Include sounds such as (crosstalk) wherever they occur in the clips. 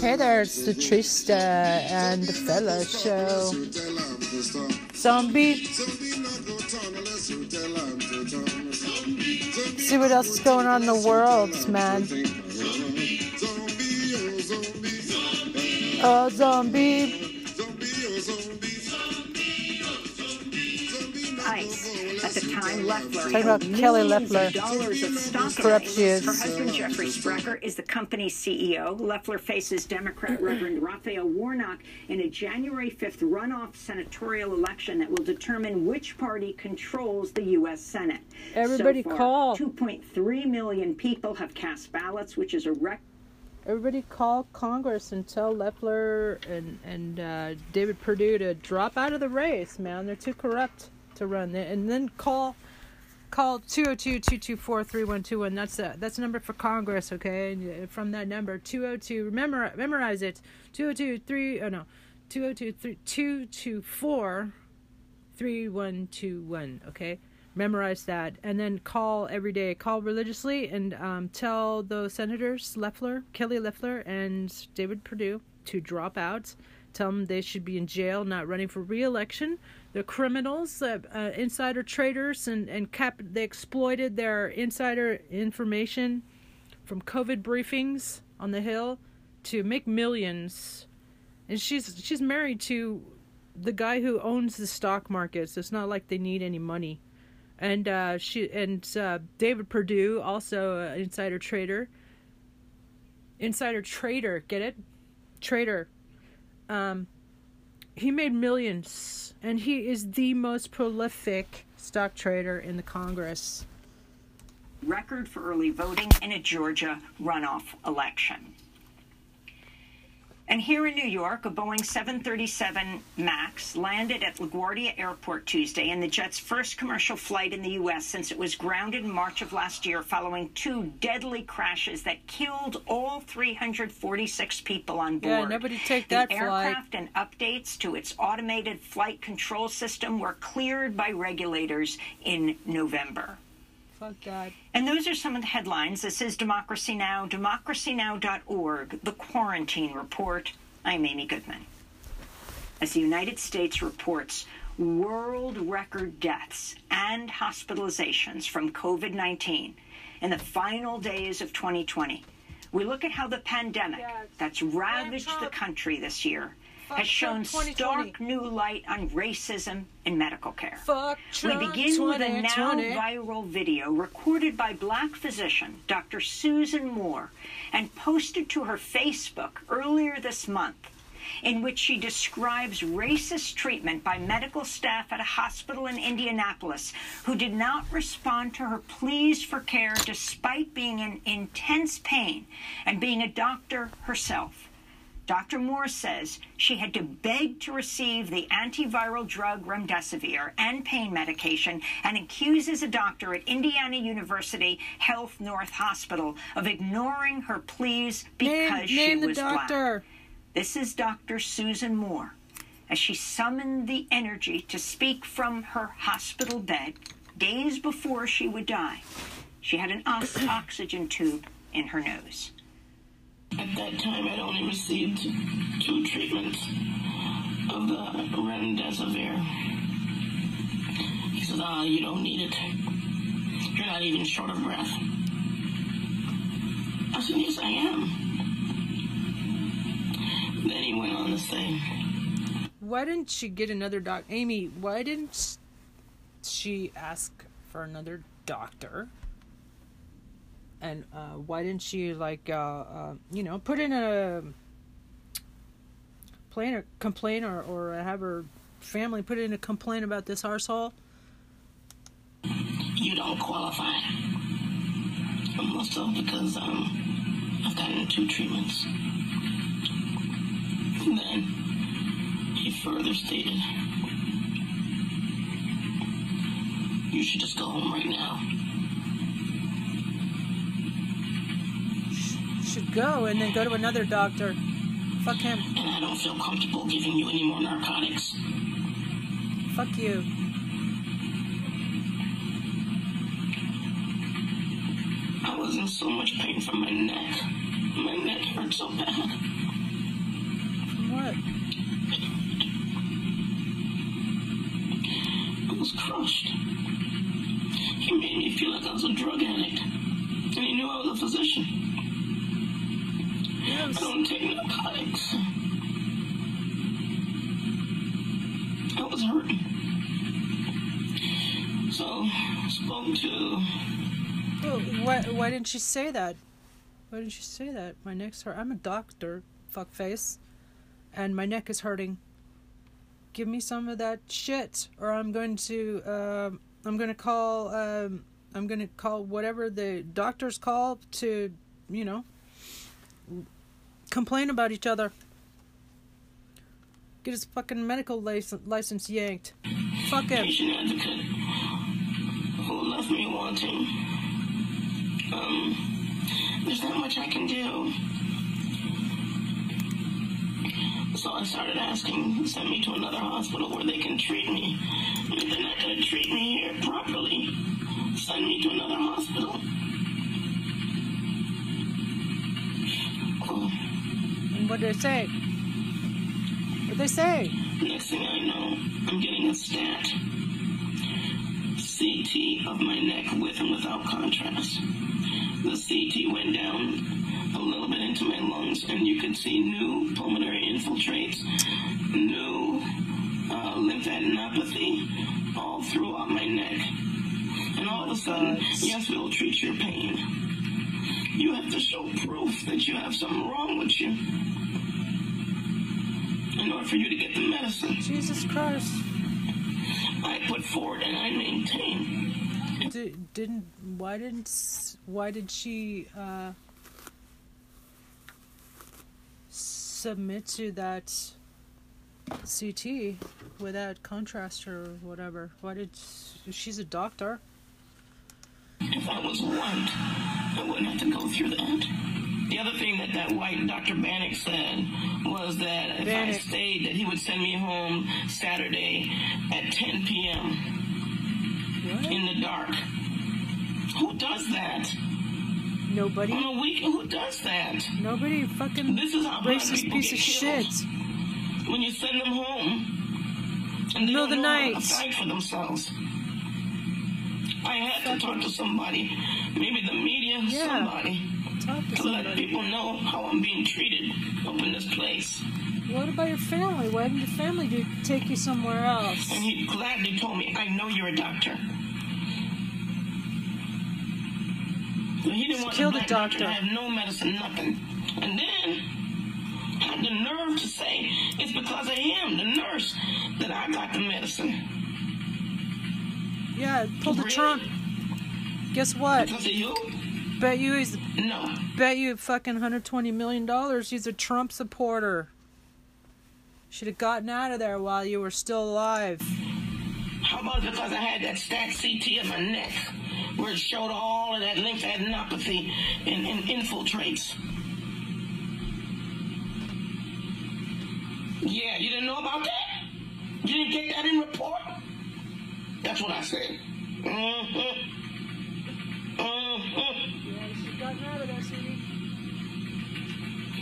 Hey there, it's the Trista and the Fella Show. Zombie. See what else is going on in the world, man. Oh, zombie. Loeffler Talking about Kelly millions Loeffler. of dollars of stock in Corrupt it. she is. Her husband, Jeffrey Sprecher, is the company's CEO. Loeffler faces Democrat Reverend Raphael Warnock in a January 5th runoff senatorial election that will determine which party controls the U.S. Senate. Everybody so far, call. 2.3 million people have cast ballots, which is a record. Everybody call Congress and tell Loeffler and and uh, David Perdue to drop out of the race, man. They're too corrupt to run. And then call call 202-224-3121. That's a that's a number for Congress, okay? And uh, from that number 202 remember memorize it. 202-3, oh no. 202 224 3121, okay? Memorize that and then call every day. Call religiously and um, tell those senators, Loeffler, Kelly Loeffler, and David Perdue to drop out. Tell them they should be in jail, not running for re-election. They're criminals, uh, uh, insider traders, and and cap. They exploited their insider information from COVID briefings on the Hill to make millions. And she's she's married to the guy who owns the stock markets. It's not like they need any money. And uh, she and uh, David Perdue, also an insider trader. Insider trader, get it? Trader. Um, he made millions, and he is the most prolific stock trader in the Congress. record for early voting in a Georgia runoff election. And here in New York, a Boeing 737 MAX landed at LaGuardia Airport Tuesday in the jet's first commercial flight in the U.S. since it was grounded in March of last year following two deadly crashes that killed all 346 people on board. Yeah, nobody take that the flight. aircraft and updates to its automated flight control system were cleared by regulators in November. Fuck. And those are some of the headlines. This is Democracy Now!, democracynow.org, The Quarantine Report. I'm Amy Goodman. As the United States reports world record deaths and hospitalizations from COVID 19 in the final days of 2020, we look at how the pandemic Yes. that's ravaged the country this year has shown stark new light on racism in medical care. Fuck Trump. We begin with a now viral video recorded by black physician Dr. Susan Moore and posted to her Facebook earlier this month, in which she describes racist treatment by medical staff at a hospital in Indianapolis who did not respond to her pleas for care despite being in intense pain and being a doctor herself. Dr. Moore says she had to beg to receive the antiviral drug remdesivir and pain medication and accuses a doctor at Indiana University Health North Hospital of ignoring her pleas because Name, she name the was black. This is Dr. Susan Moore as she summoned the energy to speak from her hospital bed days before she would die. She had an ox- (clears throat) oxygen tube in her nose. At that time, I'd only received two treatments of the remdesivir. He said, ah, you don't need it. You're not even short of breath. I said, yes, I am. Then he went on to say, Why didn't she get another doc? Amy, why didn't she ask for another doctor? And uh, why didn't she like uh, uh, you know put in a complaint or complain or, or have her family put in a complaint about this arsehole? you don't qualify. Must because um, I've gotten two treatments. And then he further stated, you should just go home right now. Should go and then go to another doctor. Fuck him. And I don't feel comfortable giving you any more narcotics. Fuck you. I was in so much pain from my neck. My neck hurt so bad. From what? I was crushed. He made me feel like I was a drug addict. And he knew I was a physician. I don't take narcotics. I was hurting. So, I spoke to Oh, why, why didn't she say that? Why didn't she say that? My neck's hurt. I'm a doctor, fuckface. And my neck is hurting. Give me some of that shit, or I'm going to, um, I'm going to call, um, I'm going to call whatever the doctors call to, you know, complain about each other. Get his fucking medical license, license yanked. Fuck him. patient advocate who left me wanting. Um, there's not much I can do. So I started asking, send me to another hospital where they can treat me. If they're not going to treat me here properly, send me to another hospital. What did they say? What they say? Next thing I know, I'm getting a stat. CT of my neck with and without contrast. The CT went down a little bit into my lungs, and you could see new pulmonary infiltrates, new uh, lymphadenopathy all throughout my neck. And all of a sudden, yes, we'll treat your pain. You have to show proof that you have something wrong with you in order for you to get the medicine. Jesus Christ. I put forward and I maintain. Di- didn't why didn't why did she uh, submit to that CT without contrast or whatever? Why did she's a doctor? If I was white, I wouldn't have to go through that. The other thing that that white Dr. Banneck said was that if I stayed, that he would send me home Saturday at 10 p.m. What? in the dark. Who does that? Nobody. On a weekend, who does that? Nobody fucking This is how racist piece of shit. When you send them home, and they Middle of the know how to night. fight for themselves. I had to talk to somebody, maybe the media, Yeah. somebody, Talk to to let people know how I'm being treated up in this place. What about your family? Why didn't your family do take you somewhere else? And he gladly told me, I know you're a doctor. So he didn't want Kill the black doctor. to have no medicine, nothing. And then had the nerve to say it's because of him, the nurse, that I got the medicine. Yeah, pulled the? Trump. Guess what? Because of you? Bet you he's No. bet you fucking 120 million dollars he's a Trump supporter. Should have gotten out of there while you were still alive. How about because I had that stat CT in my neck where it showed all of that lymphadenopathy and, and infiltrates? Yeah, you didn't know about that? You didn't get that in report? That's what I said. Mm-hmm. Mm-hmm. Yeah, you gotten out of there, sweetie.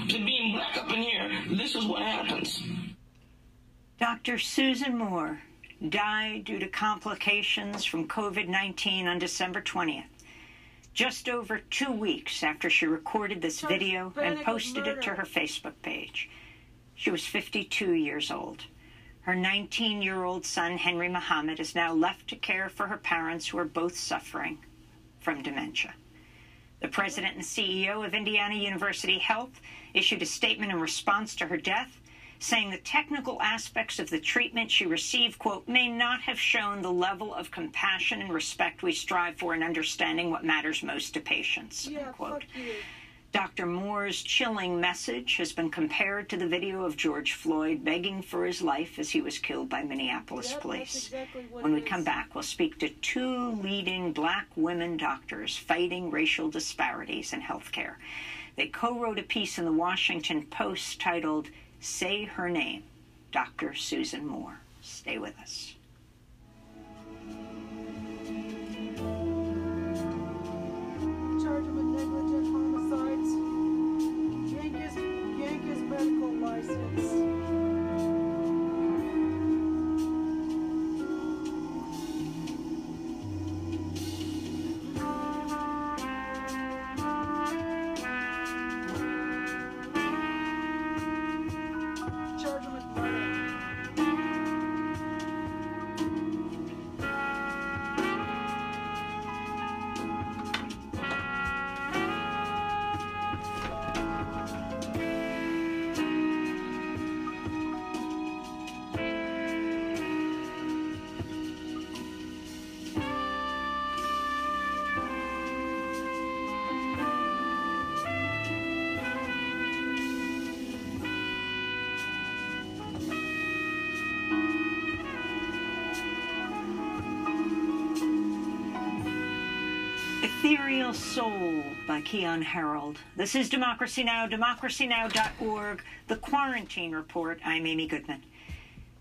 To being black up in here, this is what happens. Dr. Susan Moore died due to complications from COVID 19 on December 20th, just over two weeks after she recorded this video and posted it to her Facebook page. She was 52 years old. Her 19 year old son, Henry Muhammad, is now left to care for her parents who are both suffering from dementia. The president and CEO of Indiana University Health issued a statement in response to her death, saying the technical aspects of the treatment she received, quote, may not have shown the level of compassion and respect we strive for in understanding what matters most to patients, unquote. Dr. Moore's chilling message has been compared to the video of George Floyd begging for his life as he was killed by Minneapolis Yep, police. exactly when we come back, we'll speak to two leading black women doctors fighting racial disparities in healthcare. They co wrote a piece in the Washington Post titled Say Her Name, Dr. Susan Moore. Stay with us. Ethereal Soul by Keyon Harrold. This is Democracy Now!, democracynow.org, the Quarantine Report. I'm Amy Goodman.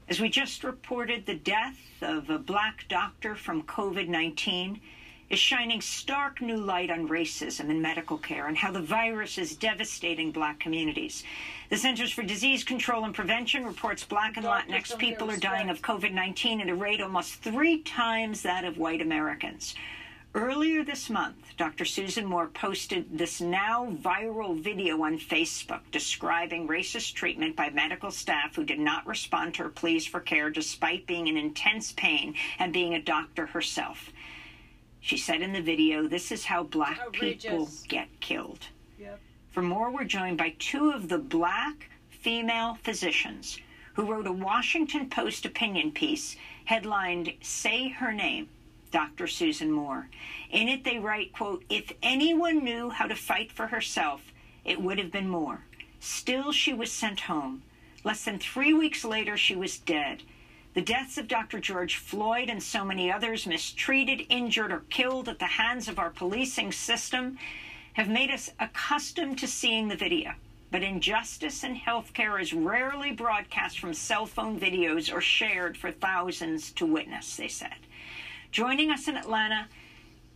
As we just reported, the death of a black doctor from COVID 19 is shining stark new light on racism in medical care and how the virus is devastating black communities. The Centers for Disease Control and Prevention reports black and Latinx people are dying of COVID 19 at a rate almost three times that of white Americans. Earlier this month, Dr. Susan Moore posted this now viral video on Facebook describing racist treatment by medical staff who did not respond to her pleas for care despite being in intense pain and being a doctor herself. She said in the video, This is how black Outrageous. people get killed. Yep. For more, we're joined by two of the black female physicians who wrote a Washington Post opinion piece headlined Say Her Name, Dr. Susan Moore. In it, they write, quote, If anyone knew how to fight for herself, it would have been Moore. Still, she was sent home. Less than three weeks later, she was dead. The deaths of Dr. George Floyd and so many others mistreated, injured, or killed at the hands of our policing system have made us accustomed to seeing the video. But injustice in healthcare is rarely broadcast from cell phone videos or shared for thousands to witness, they said. Joining us in Atlanta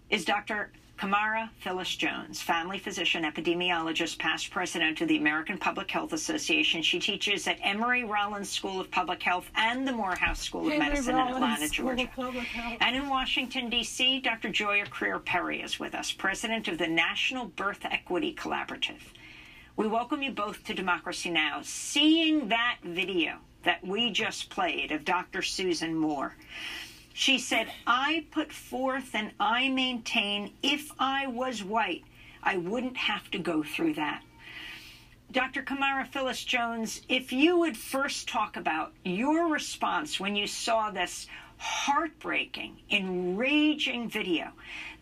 is Dr. Camara Phyllis Jones, family physician, epidemiologist, past president of the American Public Health Association. She teaches at Emory Rollins School of Public Health and the Morehouse School of Henry Medicine Rollins in Atlanta, Georgia. And in Washington, D.C., Dr. Joia Crear Perry is with us, president of the National Birth Equity Collaborative. We welcome you both to Democracy Now! Seeing that video that we just played of Dr. Susan Moore, she said, I put forth and I maintain if I was white, I wouldn't have to go through that. Dr. Camara Phyllis Jones, if you would first talk about your response when you saw this heartbreaking, enraging video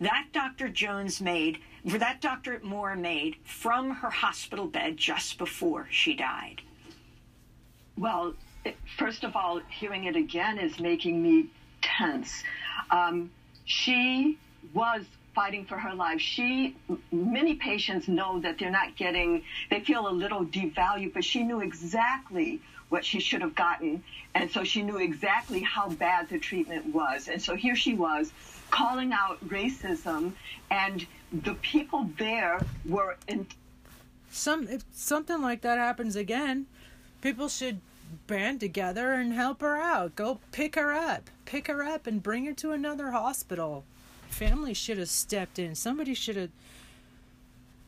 that Dr. Jones made, that Dr. Moore made from her hospital bed just before she died. Well, first of all, hearing it again is making me tense. Um, she was fighting for her life. She, many patients know that they're not getting, they feel a little devalued, but she knew exactly what she should have gotten. And so she knew exactly how bad the treatment was. And so here she was calling out racism, and the people there were in Some if something like that happens again, people should band together and help her out. Go pick her up. Pick her up and bring her to another hospital. Family should have stepped in. Somebody should have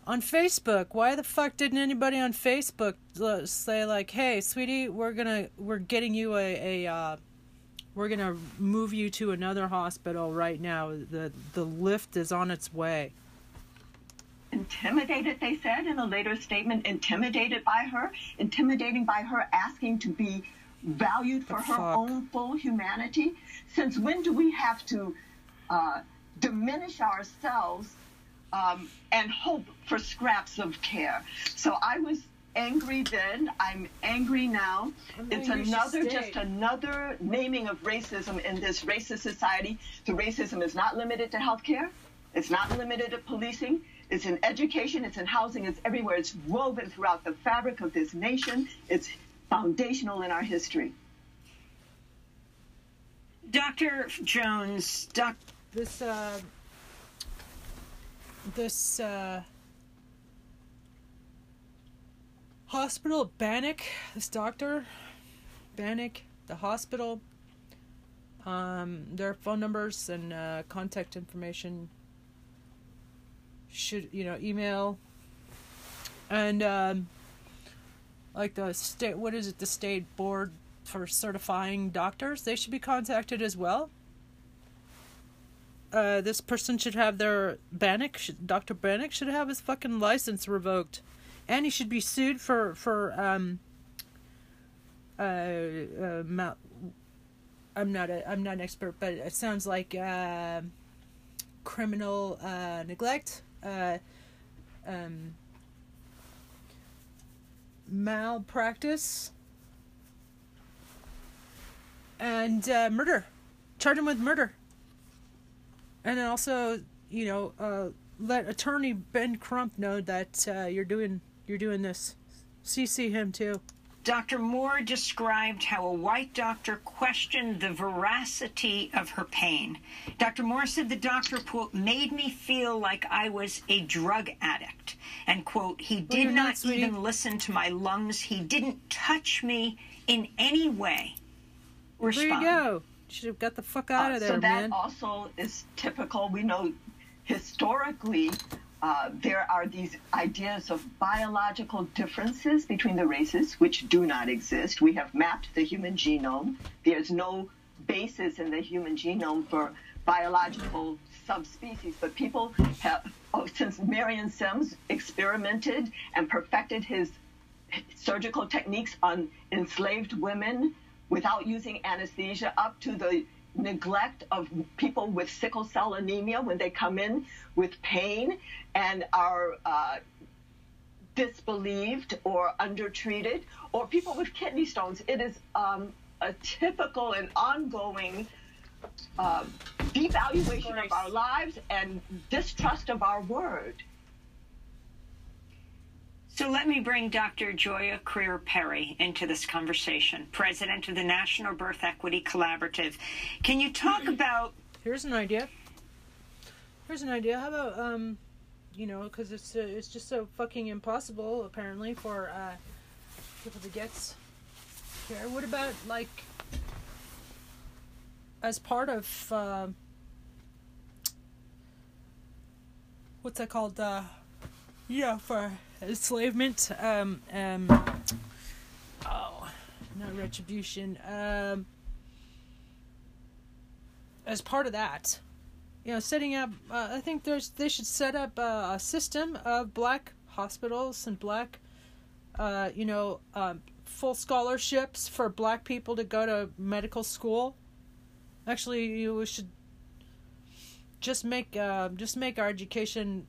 on Facebook. Why the fuck didn't anybody on Facebook say like, "Hey, sweetie, we're gonna we're getting you a a uh, we're gonna move you to another hospital right now. The the lift is on its way." Intimidated, they said in a later statement, intimidated by her, intimidating by her asking to be valued for her own full humanity. Since when do we have to uh, diminish ourselves um, and hope for scraps of care? So I was angry then. I'm angry now. It's another, just another naming of racism in this racist society. The racism is not limited to healthcare. It's not limited to policing. It's in education. It's in housing. It's everywhere. It's woven throughout the fabric of this nation. It's foundational in our history. Dr. Jones, doc, this uh this uh hospital Banneck, this doctor Banneck, the hospital um their phone numbers and uh contact information should you know email and um like the state what is it the state board for certifying doctors they should be contacted as well uh, this person should have their Banneck, Dr. Banneck should have his fucking license revoked, and he should be sued for for um. Uh, uh mal- I'm not a I'm not an expert, but it sounds like uh, criminal uh, neglect, uh, um, malpractice, and uh, murder. Charge him with murder and then also you know, uh, let attorney Ben Crump know that uh, you're doing you're doing this. CC him too. Dr. Moore described how a white doctor questioned the veracity of her pain. Dr. Moore said the doctor, quote, made me feel like I was a drug addict. And, quote, he did you're not, not even listen to my lungs. He didn't touch me in any way. There you Respond. go. Should have got the fuck out Uh, of there, man. so that man. also is typical. We know historically uh, there are these ideas of biological differences between the races, which do not exist. We have mapped the human genome. There's no basis in the human genome for biological subspecies, but people have, oh, since Marion Sims experimented and perfected his surgical techniques on enslaved women without using anesthesia up to the neglect of people with sickle cell anemia when they come in with pain and are uh, disbelieved or undertreated, or people with kidney stones. It is um, a typical and ongoing uh, devaluation of our lives and distrust of our word. So let me bring Dr. Joia Crear Perry into this conversation, president of the National Birth Equity Collaborative. Can you talk about Here's an idea. Here's an idea. How about um, you know, because it's uh, it's just so fucking impossible apparently for uh people to get care. What about like as part of uh, what's that called? Uh, yeah, for enslavement. Um, um, oh, not retribution. Um, as part of that, you know, setting up. Uh, I think there's they should set up uh, a system of black hospitals and black, uh, you know, um, full scholarships for black people to go to medical school. Actually, you should just make uh, just make our education.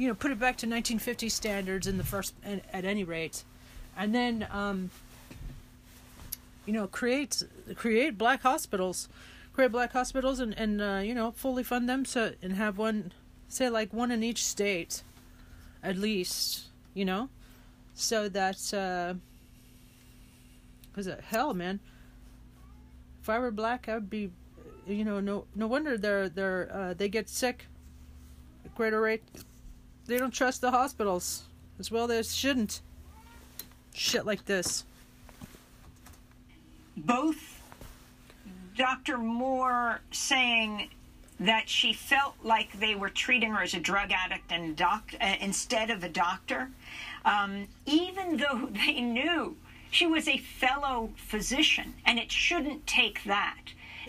You know, put it back to 1950 standards in the first, at, any rate, and then um, you know create create black hospitals create black hospitals and and uh, you know fully fund them so and have one say like one in each state at least you know? So that uh cuz hell man. If i were black i would be you know no no wonder they're they're uh, they get sick at greater rate they don't trust the hospitals as well they shouldn't shit like this both Dr. Moore saying that she felt like they were treating her as a drug addict and doc- uh, instead of a doctor, um, even though (laughs) they knew she was a fellow physician, and it shouldn't take that.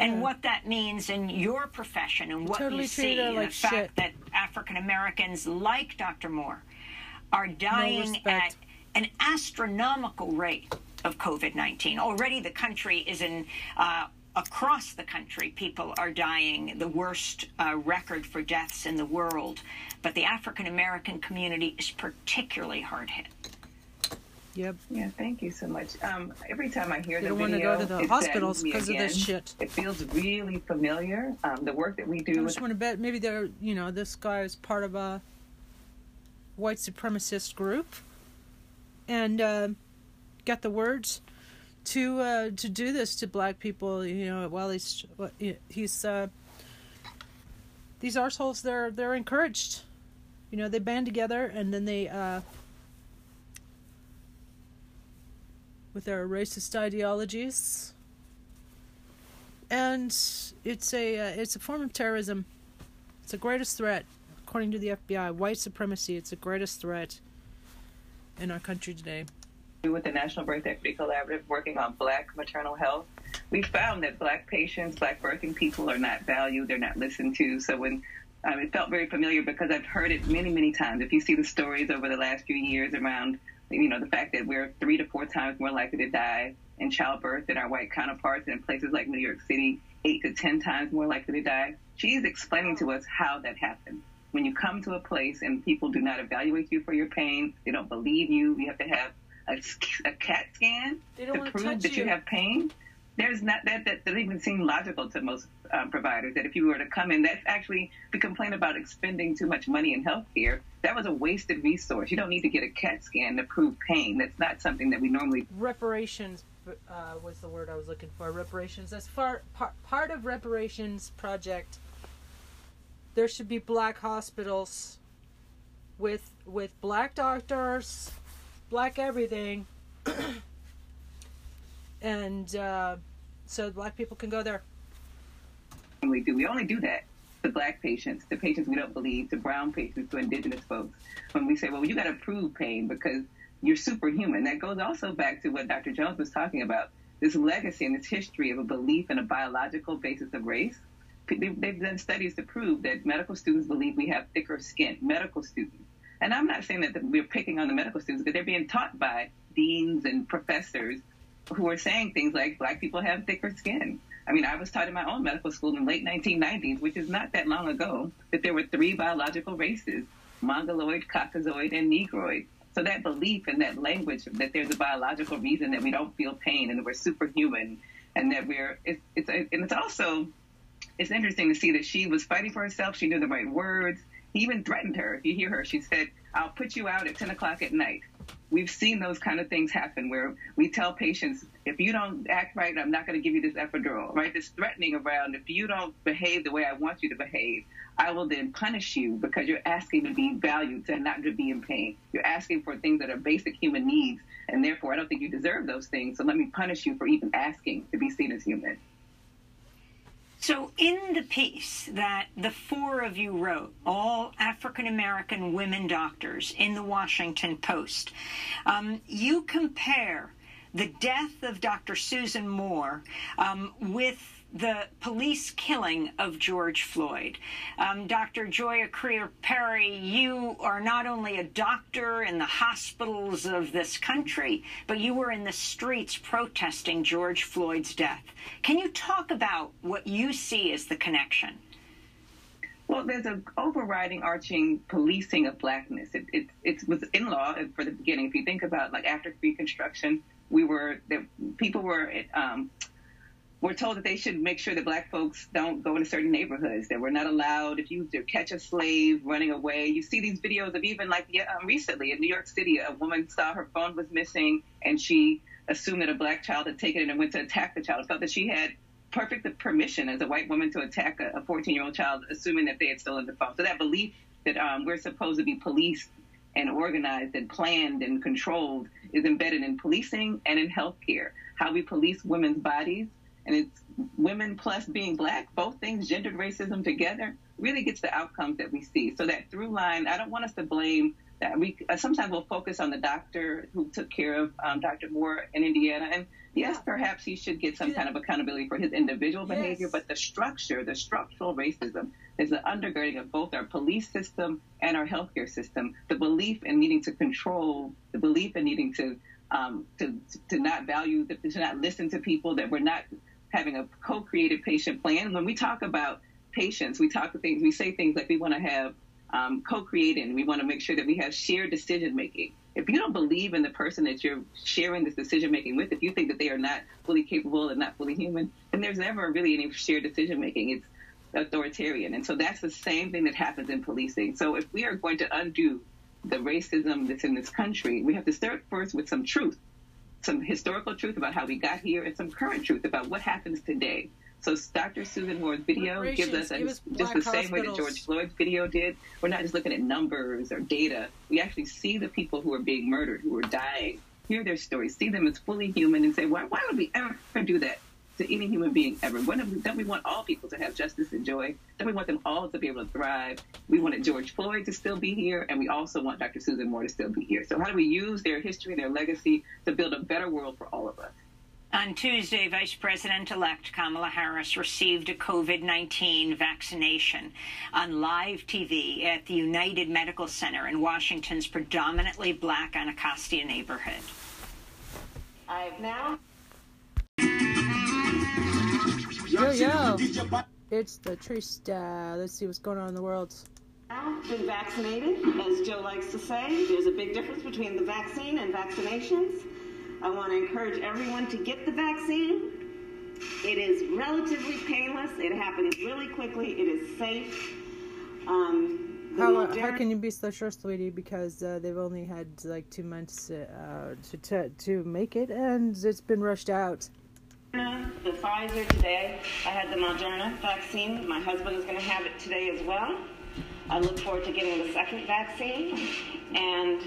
And what that means in your profession, and what Totally you see, treat her and like the fact shit. that African Americans like Dr. Moore are dying at an astronomical rate of COVID 19. Already the country is in, uh, across the country, people are dying, the worst uh, record for deaths in the world. But the African American community is particularly hard hit. Yep Yeah, thank you so much. Um, every time I hear They the don't wanna video, go to the it hospitals saddens me 'cause of this shit. It feels really familiar. Um, the work that we do I just want to bet maybe they're you know this guy is part of a white supremacist group, and uh, got the words to uh, to do this to black people. You know, while he's he's uh, these arseholes they're they're encouraged. You know, they band together and then they uh, with their racist ideologies. And it's a uh, it's a form of terrorism. It's the greatest threat, according to the FBI. White supremacy. It's the greatest threat in our country today. with the National Birth Equity Collaborative working on black maternal health, we found that black patients, black birthing people are not valued, they're not listened to. So when um, it felt very familiar because I've heard it many, many times. If you see the stories over the last few years around, you know, the fact that we're three to four times more likely to die in childbirth than our white counterparts and in places like New York City, eight to ten times more likely to die. She's explaining to us how that happened. When you come to a place and people do not evaluate you for your pain, they don't believe you, you have to have a, a CAT scan They don't to prove that you. you. have pain, there's not that that doesn't even seem logical to most um, providers that if you were to come in, that's actually we complain about expending too much money in healthcare. That was a wasted resource. You don't need to get a CAT scan to prove pain. That's not something that we normally. Reparations uh, was the word I was looking for. Reparations. As far part part of reparations project, there should be black hospitals with with black doctors, black everything. (clears throat) and uh, so black people can go there. We do. We only do that to black patients, to patients we don't believe, to brown patients, to indigenous folks. When we say, well, you got to prove pain because you're superhuman. That goes also back to what Dr. Jones was talking about. This legacy and this history of a belief in a biological basis of race. They've done studies to prove that medical students believe we have thicker skin. Medical students. And I'm not saying that we're picking on the medical students, but they're being taught by deans and professors who are saying things like black people have thicker skin. I mean, I was taught in my own medical school in the late 1990s, which is not that long ago, that there were three biological races, Mongoloid, Caucasoid, and Negroid. So that belief and that language that there's a biological reason that we don't feel pain and that we're superhuman and that we're, it's, it's, and it's also, it's interesting to see that she was fighting for herself. She knew the right words. He even threatened her. If you hear her, she said, I'll put you out at 10 o'clock at night. We've seen those kind of things happen where we tell patients, if you don't act right, I'm not going to give you this epidural, right? This threatening around, if you don't behave the way I want you to behave, I will then punish you because you're asking to be valued and not to be in pain. You're asking for things that are basic human needs, and therefore I don't think you deserve those things. So let me punish you for even asking to be seen as human. So, in the piece that the four of you wrote, all African American women doctors in the Washington Post, um, you compare the death of Dr. Susan Moore um, with the police killing of George Floyd. Um, Dr. Joia Crear Perry, you are not only a doctor in the hospitals of this country, but you were in the streets protesting George Floyd's death. Can you talk about what you see as the connection? Well, there's an overriding, arching policing of blackness. It, it, it was in law for the beginning. If you think about like after Reconstruction, we were that people were um, we're told that they should make sure that black folks don't go into certain neighborhoods, that we're not allowed, if you catch a slave running away. You see these videos of even like um, recently in New York City, a woman saw her phone was missing and she assumed that a black child had taken it and went to attack the child, felt that she had perfect permission as a white woman to attack a 14 year old child, assuming that they had stolen the phone. So that belief that um, we're supposed to be policed and organized and planned and controlled is embedded in policing and in healthcare. How we police women's bodies and it's women plus being black, both things, gendered racism together, really gets the outcomes that we see. So that through line, I don't want us to blame that. We uh, sometimes we'll focus on the doctor who took care of um, Dr. Moore in Indiana, and yes, perhaps he should get some kind of accountability for his individual yes. behavior, but the structure, the structural racism, is the undergirding of both our police system and our healthcare system. The belief in needing to control, the belief in needing to um, to to not value, to not listen to people, that we're not having a co-created patient plan. When we talk about patients, we talk things, we say things like we want to have um, co-creating. We want to make sure that we have shared decision making. If you don't believe in the person that you're sharing this decision making with, if you think that they are not fully capable and not fully human, then there's never really any shared decision making. It's authoritarian. And so that's the same thing that happens in policing. So if we are going to undo the racism that's in this country, we have to start first with some truth some historical truth about how we got here and some current truth about what happens today. So Dr. Susan Moore's video gives us, a, us just the same hospitals. way that George Floyd's video did. We're not just looking at numbers or data. We actually see the people who are being murdered, who are dying, hear their stories, see them as fully human, and say, why, why would we ever do that to any human being ever. When, don't we want all people to have justice and joy? Don't we want them all to be able to thrive? We wanted George Floyd to still be here, and we also want Dr. Susan Moore to still be here. So how do we use their history, their legacy, to build a better world for all of us? On Tuesday, Vice President elect Kamala Harris received a COVID 19 vaccination on live TV at the United Medical Center in Washington's predominantly black Anacostia neighborhood. I've now Yo, yo. It's the Trista. Let's see what's going on in the world. Now been vaccinated. As Joe likes to say, there's a big difference between the vaccine and vaccinations. I want to encourage everyone to get the vaccine. It is relatively painless. It happens really quickly. It is safe. Um, How, Moderna- how can you be so sure, sweetie? Because uh, they've only had like two months uh, to, to to make it, and it's been rushed out. The Pfizer today. I had the Moderna vaccine. My husband is going to have it today as well. I look forward to getting the second vaccine. And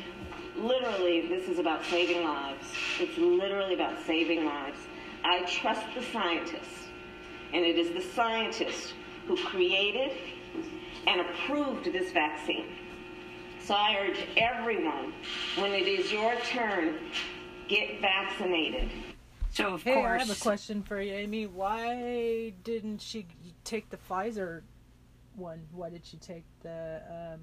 literally, this is about saving lives. It's literally about saving lives. I trust the scientists. And it is the scientists who created and approved this vaccine. So I urge everyone, when it is your turn, get vaccinated. So, of Hey, course, I have a question for you, Amy. Why didn't she take the Pfizer one? Why did she take the um,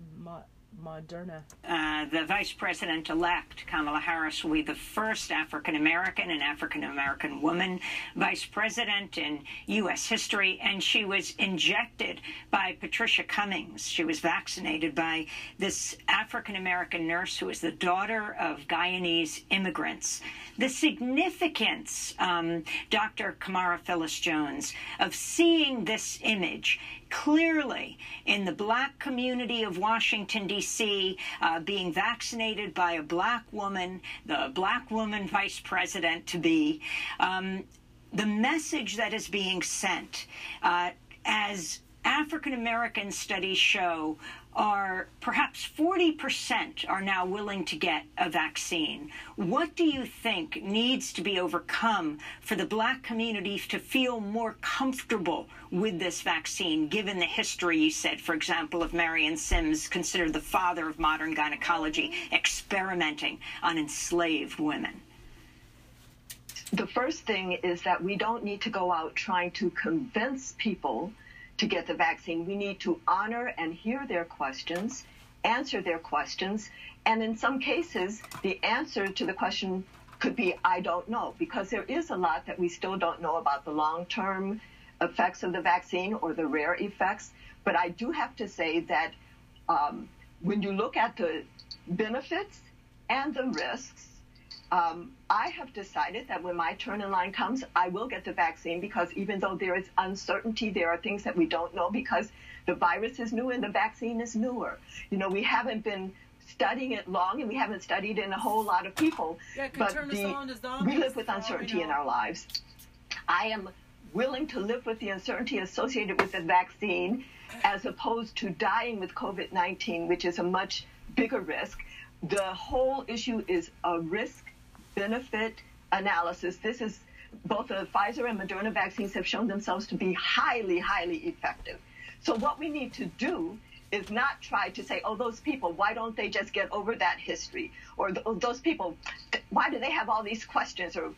Moderna? uh, the vice president elect, Kamala Harris, will be the first African American and African American woman vice president in U.S. history, and she was injected by Patricia Cummings. She was vaccinated by this African American nurse who is the daughter of Guyanese immigrants. The significance, um, Dr. Camara Phyllis Jones, of seeing this image clearly in the black community of Washington, D.C., uh, being vaccinated by a black woman, the black woman vice president to be, um, the message that is being sent uh, as African American studies show are perhaps 40% are now willing to get a vaccine. What do you think needs to be overcome for the black community to feel more comfortable with this vaccine, given the history you said, for example, of Marion Sims, considered the father of modern gynecology, experimenting on enslaved women? the first thing is that we don't need to go out trying to convince people to get the vaccine. We need to honor and hear their questions, answer their questions, and in some cases, the answer to the question could be, I don't know, because there is a lot that we still don't know about the long term effects of the vaccine or the rare effects. But I do have to say that um, when you look at the benefits and the risks, um, I have decided that when my turn in line comes, I will get the vaccine because even though there is uncertainty, there are things that we don't know because the virus is new and the vaccine is newer. You know, we haven't been studying it long and we haven't studied in a whole lot of people. Yeah, but the, on as zombies we live with for all we uncertainty in our lives. I am willing to live with the uncertainty associated with the vaccine as opposed to dying with COVID 19, which is a much bigger risk. The whole issue is a risk benefit analysis. This is both the Pfizer and Moderna vaccines have shown themselves to be highly, highly effective. So, what we need to do is not try to say, oh, those people, why don't they just get over that history? Or those people, why do they have all these questions? Or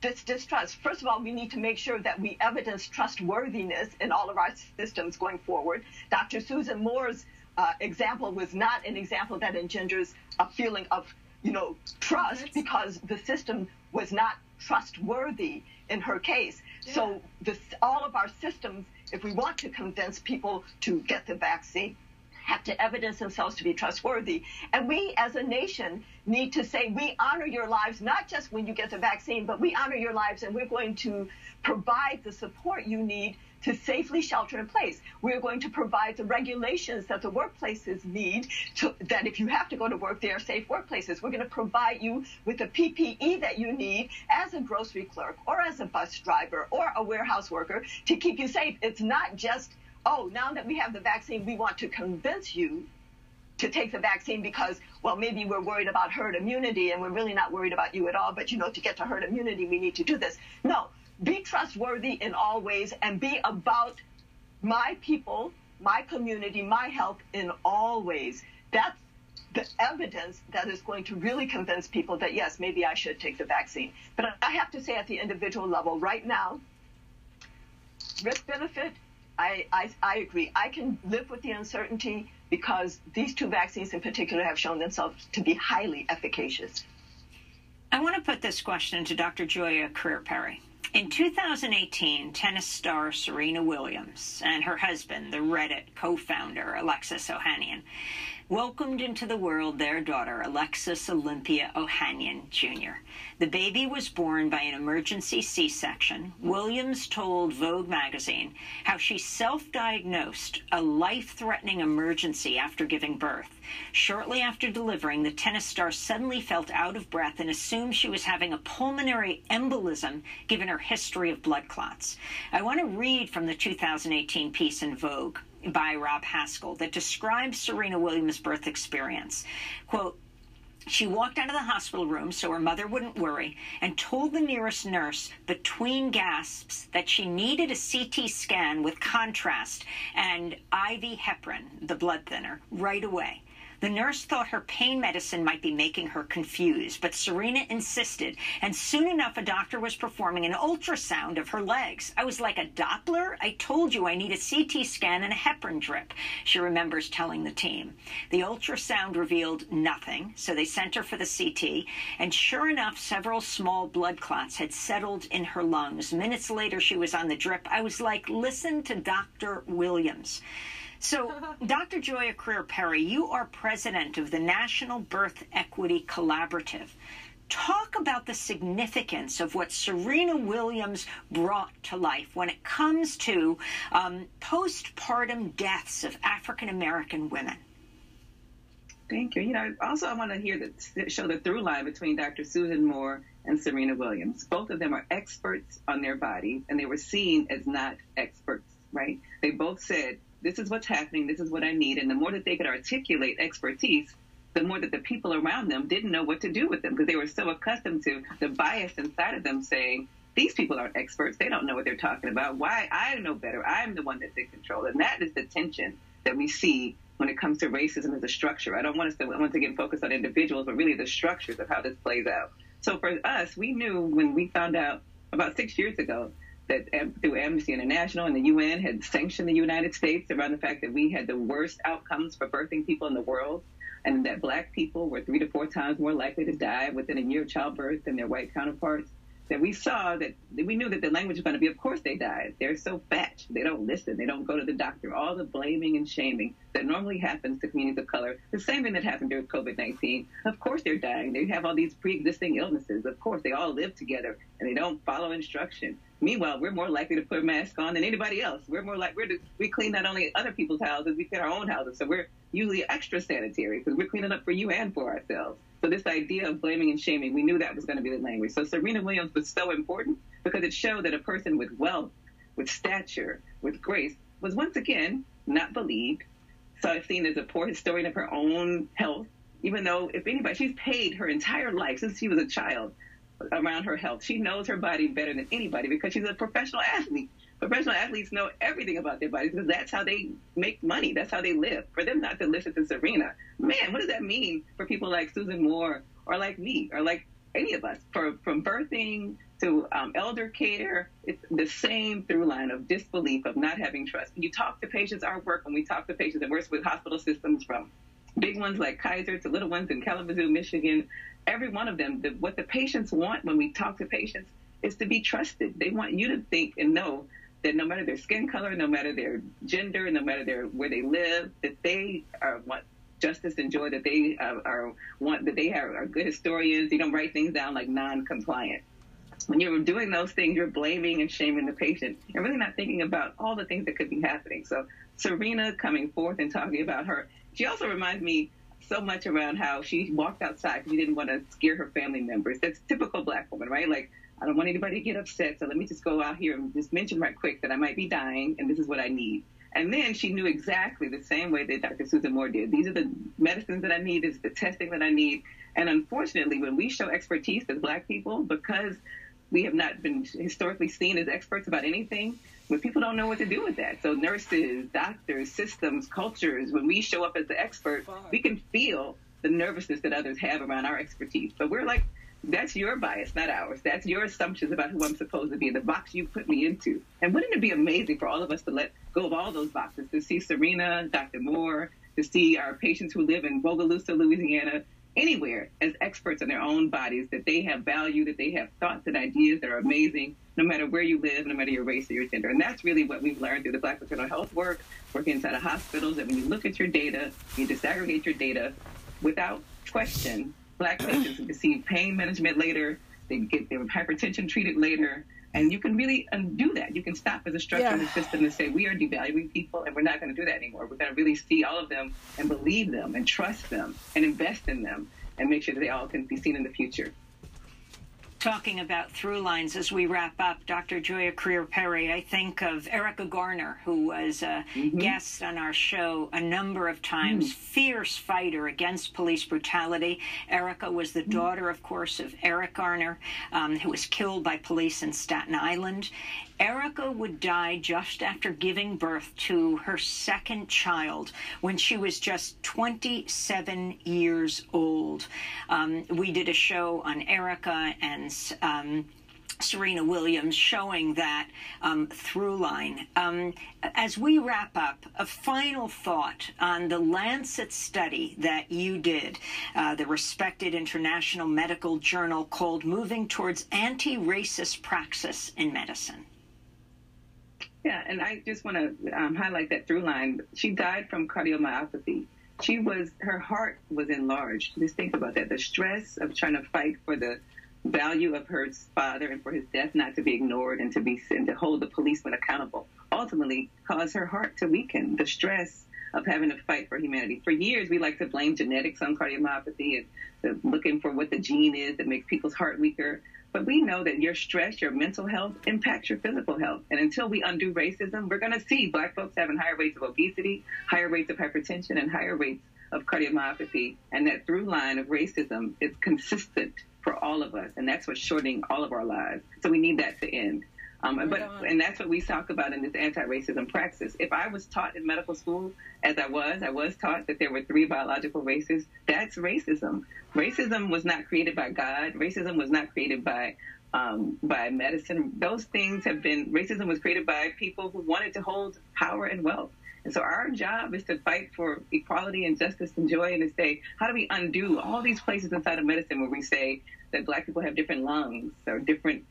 this distrust. First of all, we need to make sure that we evidence trustworthiness in all of our systems going forward. Dr. Susan Moore's uh, example was not an example that engenders a feeling of, you know, trust because the system was not trustworthy in her case. So this, all of our systems, if we want to convince people to get the vaccine, have to evidence themselves to be trustworthy. And we as a nation need to say we honor your lives, not just when you get the vaccine, but we honor your lives and we're going to provide the support you need to safely shelter in place. We're going to provide the regulations that the workplaces need to, that if you have to go to work, they are safe workplaces. We're going to provide you with the PPE that you need as a grocery clerk or as a bus driver or a warehouse worker to keep you safe. It's not just oh, now that we have the vaccine, we want to convince you to take the vaccine because, well, maybe we're worried about herd immunity and we're really not worried about you at all. But, you know, to get to herd immunity, we need to do this. No, be trustworthy in all ways and be about my people, my community, my health in all ways. That's the evidence that is going to really convince people that, yes, maybe I should take the vaccine. But I have to say at the individual level, right now, risk benefit, I, I, I agree. I can live with the uncertainty because these two vaccines in particular have shown themselves to be highly efficacious. I want to put this question to Dr. Joia Crear Perry. In 2018, tennis star Serena Williams and her husband, the Reddit co founder Alexis Ohanian, welcomed into the world their daughter, Alexis Olympia Ohanian Jr. The baby was born by an emergency C section. Williams told Vogue magazine how she self diagnosed a life threatening emergency after giving birth. Shortly after delivering, the tennis star suddenly felt out of breath and assumed she was having a pulmonary embolism given her history of blood clots. I want to read from the 2018 piece in Vogue by Rob Haskell that describes Serena Williams' birth experience. Quote, she walked out of the hospital room so her mother wouldn't worry and told the nearest nurse between gasps that she needed a CT scan with contrast and IV heparin, the blood thinner, right away. The nurse thought her pain medicine might be making her confused, but Serena insisted, and soon enough a doctor was performing an ultrasound of her legs. I was like a Doppler? I told you I need a CT scan and a heparin drip, she remembers telling the team. The ultrasound revealed nothing, so they sent her for the CT, and sure enough, several small blood clots had settled in her lungs. Minutes later, she was on the drip. I was like, listen to Dr. Williams. So, (laughs) Dr. Joia Crear Perry, you are president of the National Birth Equity Collaborative. Talk about the significance of what Serena Williams brought to life when it comes to um, postpartum deaths of African American women. Thank you. You know, also I want to hear the show the through line between Dr. Susan Moore and Serena Williams. Both of them are experts on their bodies, and they were seen as not experts, right? They both said this is what's happening, this is what I need. And the more that they could articulate expertise, the more that the people around them didn't know what to do with them because they were so accustomed to the bias inside of them saying, these people aren't experts. They don't know what they're talking about. Why? I know better. I'm the one that's in control. And that is the tension that we see when it comes to racism as a structure. I don't want us to once again focus on individuals, but really the structures of how this plays out. So for us, we knew when we found out about six years ago that through Amnesty International and the UN had sanctioned the United States around the fact that we had the worst outcomes for birthing people in the world and that black people were three to four times more likely to die within a year of childbirth than their white counterparts that we saw that we knew that the language was going to be, of course they died. They're so fat. They don't listen. They don't go to the doctor. All the blaming and shaming that normally happens to communities of color, the same thing that happened during COVID-19. Of course they're dying. They have all these pre-existing illnesses. Of course they all live together and they don't follow instruction. Meanwhile, we're more likely to put a mask on than anybody else. We're more like we're we clean not only other people's houses, we clean our own houses. So we're usually extra sanitary because we're cleaning up for you and for ourselves. So this idea of blaming and shaming, we knew that was going to be the language. So Serena Williams was so important because it showed that a person with wealth, with stature, with grace was once again not believed, saw seen as a poor historian of her own health, even though if anybody, she's paid her entire life since she was a child around her health. She knows her body better than anybody because she's a professional athlete. Professional athletes know everything about their bodies because that's how they make money. That's how they live. For them not to listen to Serena, man, what does that mean for people like Susan Moore or like me or like any of us? For, from birthing to um, elder care, it's the same through line of disbelief, of not having trust. You talk to patients, our work, when we talk to patients and work with hospital systems from big ones like Kaiser to little ones in Kalamazoo, Michigan, every one of them, the, what the patients want when we talk to patients is to be trusted. They want you to think and know that no matter their skin color, no matter their gender, no matter their where they live, that they are want justice and joy, that they uh, are want that they are, are good historians. You don't write things down like non-compliant. When you're doing those things, you're blaming and shaming the patient and really not thinking about all the things that could be happening. So Serena coming forth and talking about her, she also reminds me so much around how she walked outside because she didn't want to scare her family members. That's typical black woman, right? Like I don't want anybody to get upset, so let me just go out here and just mention right quick that I might be dying and this is what I need. And then she knew exactly the same way that Dr. Susan Moore did. These are the medicines that I need, this is the testing that I need. And unfortunately, when we show expertise as black people, because we have not been historically seen as experts about anything, when people don't know what to do with that. So nurses, doctors, systems, cultures, when we show up as the expert, we can feel the nervousness that others have around our expertise. But we're like, that's your bias, not ours. That's your assumptions about who I'm supposed to be, the box you put me into. And wouldn't it be amazing for all of us to let go of all those boxes, to see Serena, Dr. Moore, to see our patients who live in Bogalusa, Louisiana, anywhere as experts in their own bodies, that they have value, that they have thoughts and ideas that are amazing, no matter where you live, no matter your race or your gender. And that's really what we've learned through the Black maternal health work, working inside of hospitals, that when you look at your data, you disaggregate your data without question, black patients receive pain management later, they get their hypertension treated later, and you can really uh, undo that. You can stop as a structure yeah. in the system and say, we are devaluing people and we're not going to do that anymore. We're going to really see all of them and believe them and trust them and invest in them and make sure that they all can be seen in the future talking about through lines as we wrap up, Dr. Joia Crear Perry, I think of Erica Garner, who was a mm-hmm. guest on our show a number of times, mm. fierce fighter against police brutality. Erica was the mm. daughter, of course, of Eric Garner, um, who was killed by police in Staten Island. Erica would die just after giving birth to her second child when she was just 27 years old. Um, we did a show on Erica and um, Serena Williams showing that um, through line. Um, as we wrap up, a final thought on the Lancet study that you did, uh, the respected international medical journal called Moving Towards Anti Racist Praxis in Medicine. Yeah, and I just want to um, highlight that through line. She died from cardiomyopathy. She was, her heart was enlarged. Just think about that. The stress of trying to fight for the value of her father and for his death not to be ignored and to be and to hold the policeman accountable ultimately caused her heart to weaken. The stress of having to fight for humanity. For years, we like to blame genetics on cardiomyopathy and looking for what the gene is that makes people's heart weaker. But we know that your stress, your mental health impacts your physical health. And until we undo racism, we're going to see black folks having higher rates of obesity, higher rates of hypertension, and higher rates of cardiomyopathy. And that through line of racism is consistent for all of us. And that's what's shortening all of our lives. So we need that to end. Um, but and that's what we talk about in this anti-racism praxis. If I was taught in medical school, as I was, I was taught that there were three biological races. That's racism. Racism was not created by God. Racism was not created by um, by medicine. Those things have been racism was created by people who wanted to hold power and wealth. And so our job is to fight for equality and justice and joy and to say, how do we undo all these places inside of medicine where we say that black people have different lungs or different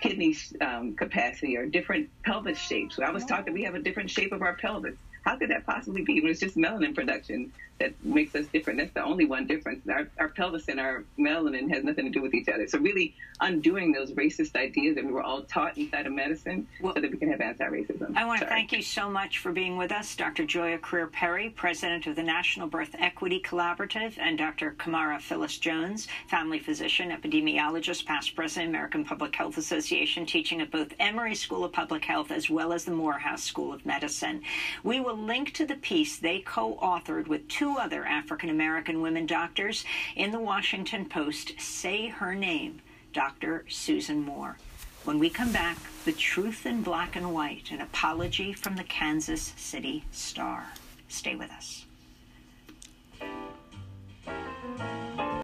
kidney um, capacity or different pelvis shapes. I was taught that we have a different shape of our pelvis. How could that possibly be when it's just melanin production that makes us different? That's the only one difference. Our, our pelvis and our melanin has nothing to do with each other. So really undoing those racist ideas that we were all taught inside of medicine well, so that we can have anti-racism. I want to thank you so much for being with us, Dr. Joia Crear Perry, president of the National Birth Equity Collaborative, and Dr. Camara Phyllis Jones, family physician, epidemiologist, past president, American Public Health Association, teaching at both Emory School of Public Health as well as the Morehouse School of Medicine. We will link to the piece they co authored with two other African American women doctors in the Washington Post, Say Her Name, Dr. Susan Moore. When we come back, the truth in black and white, an apology from the Kansas City Star. Stay with us.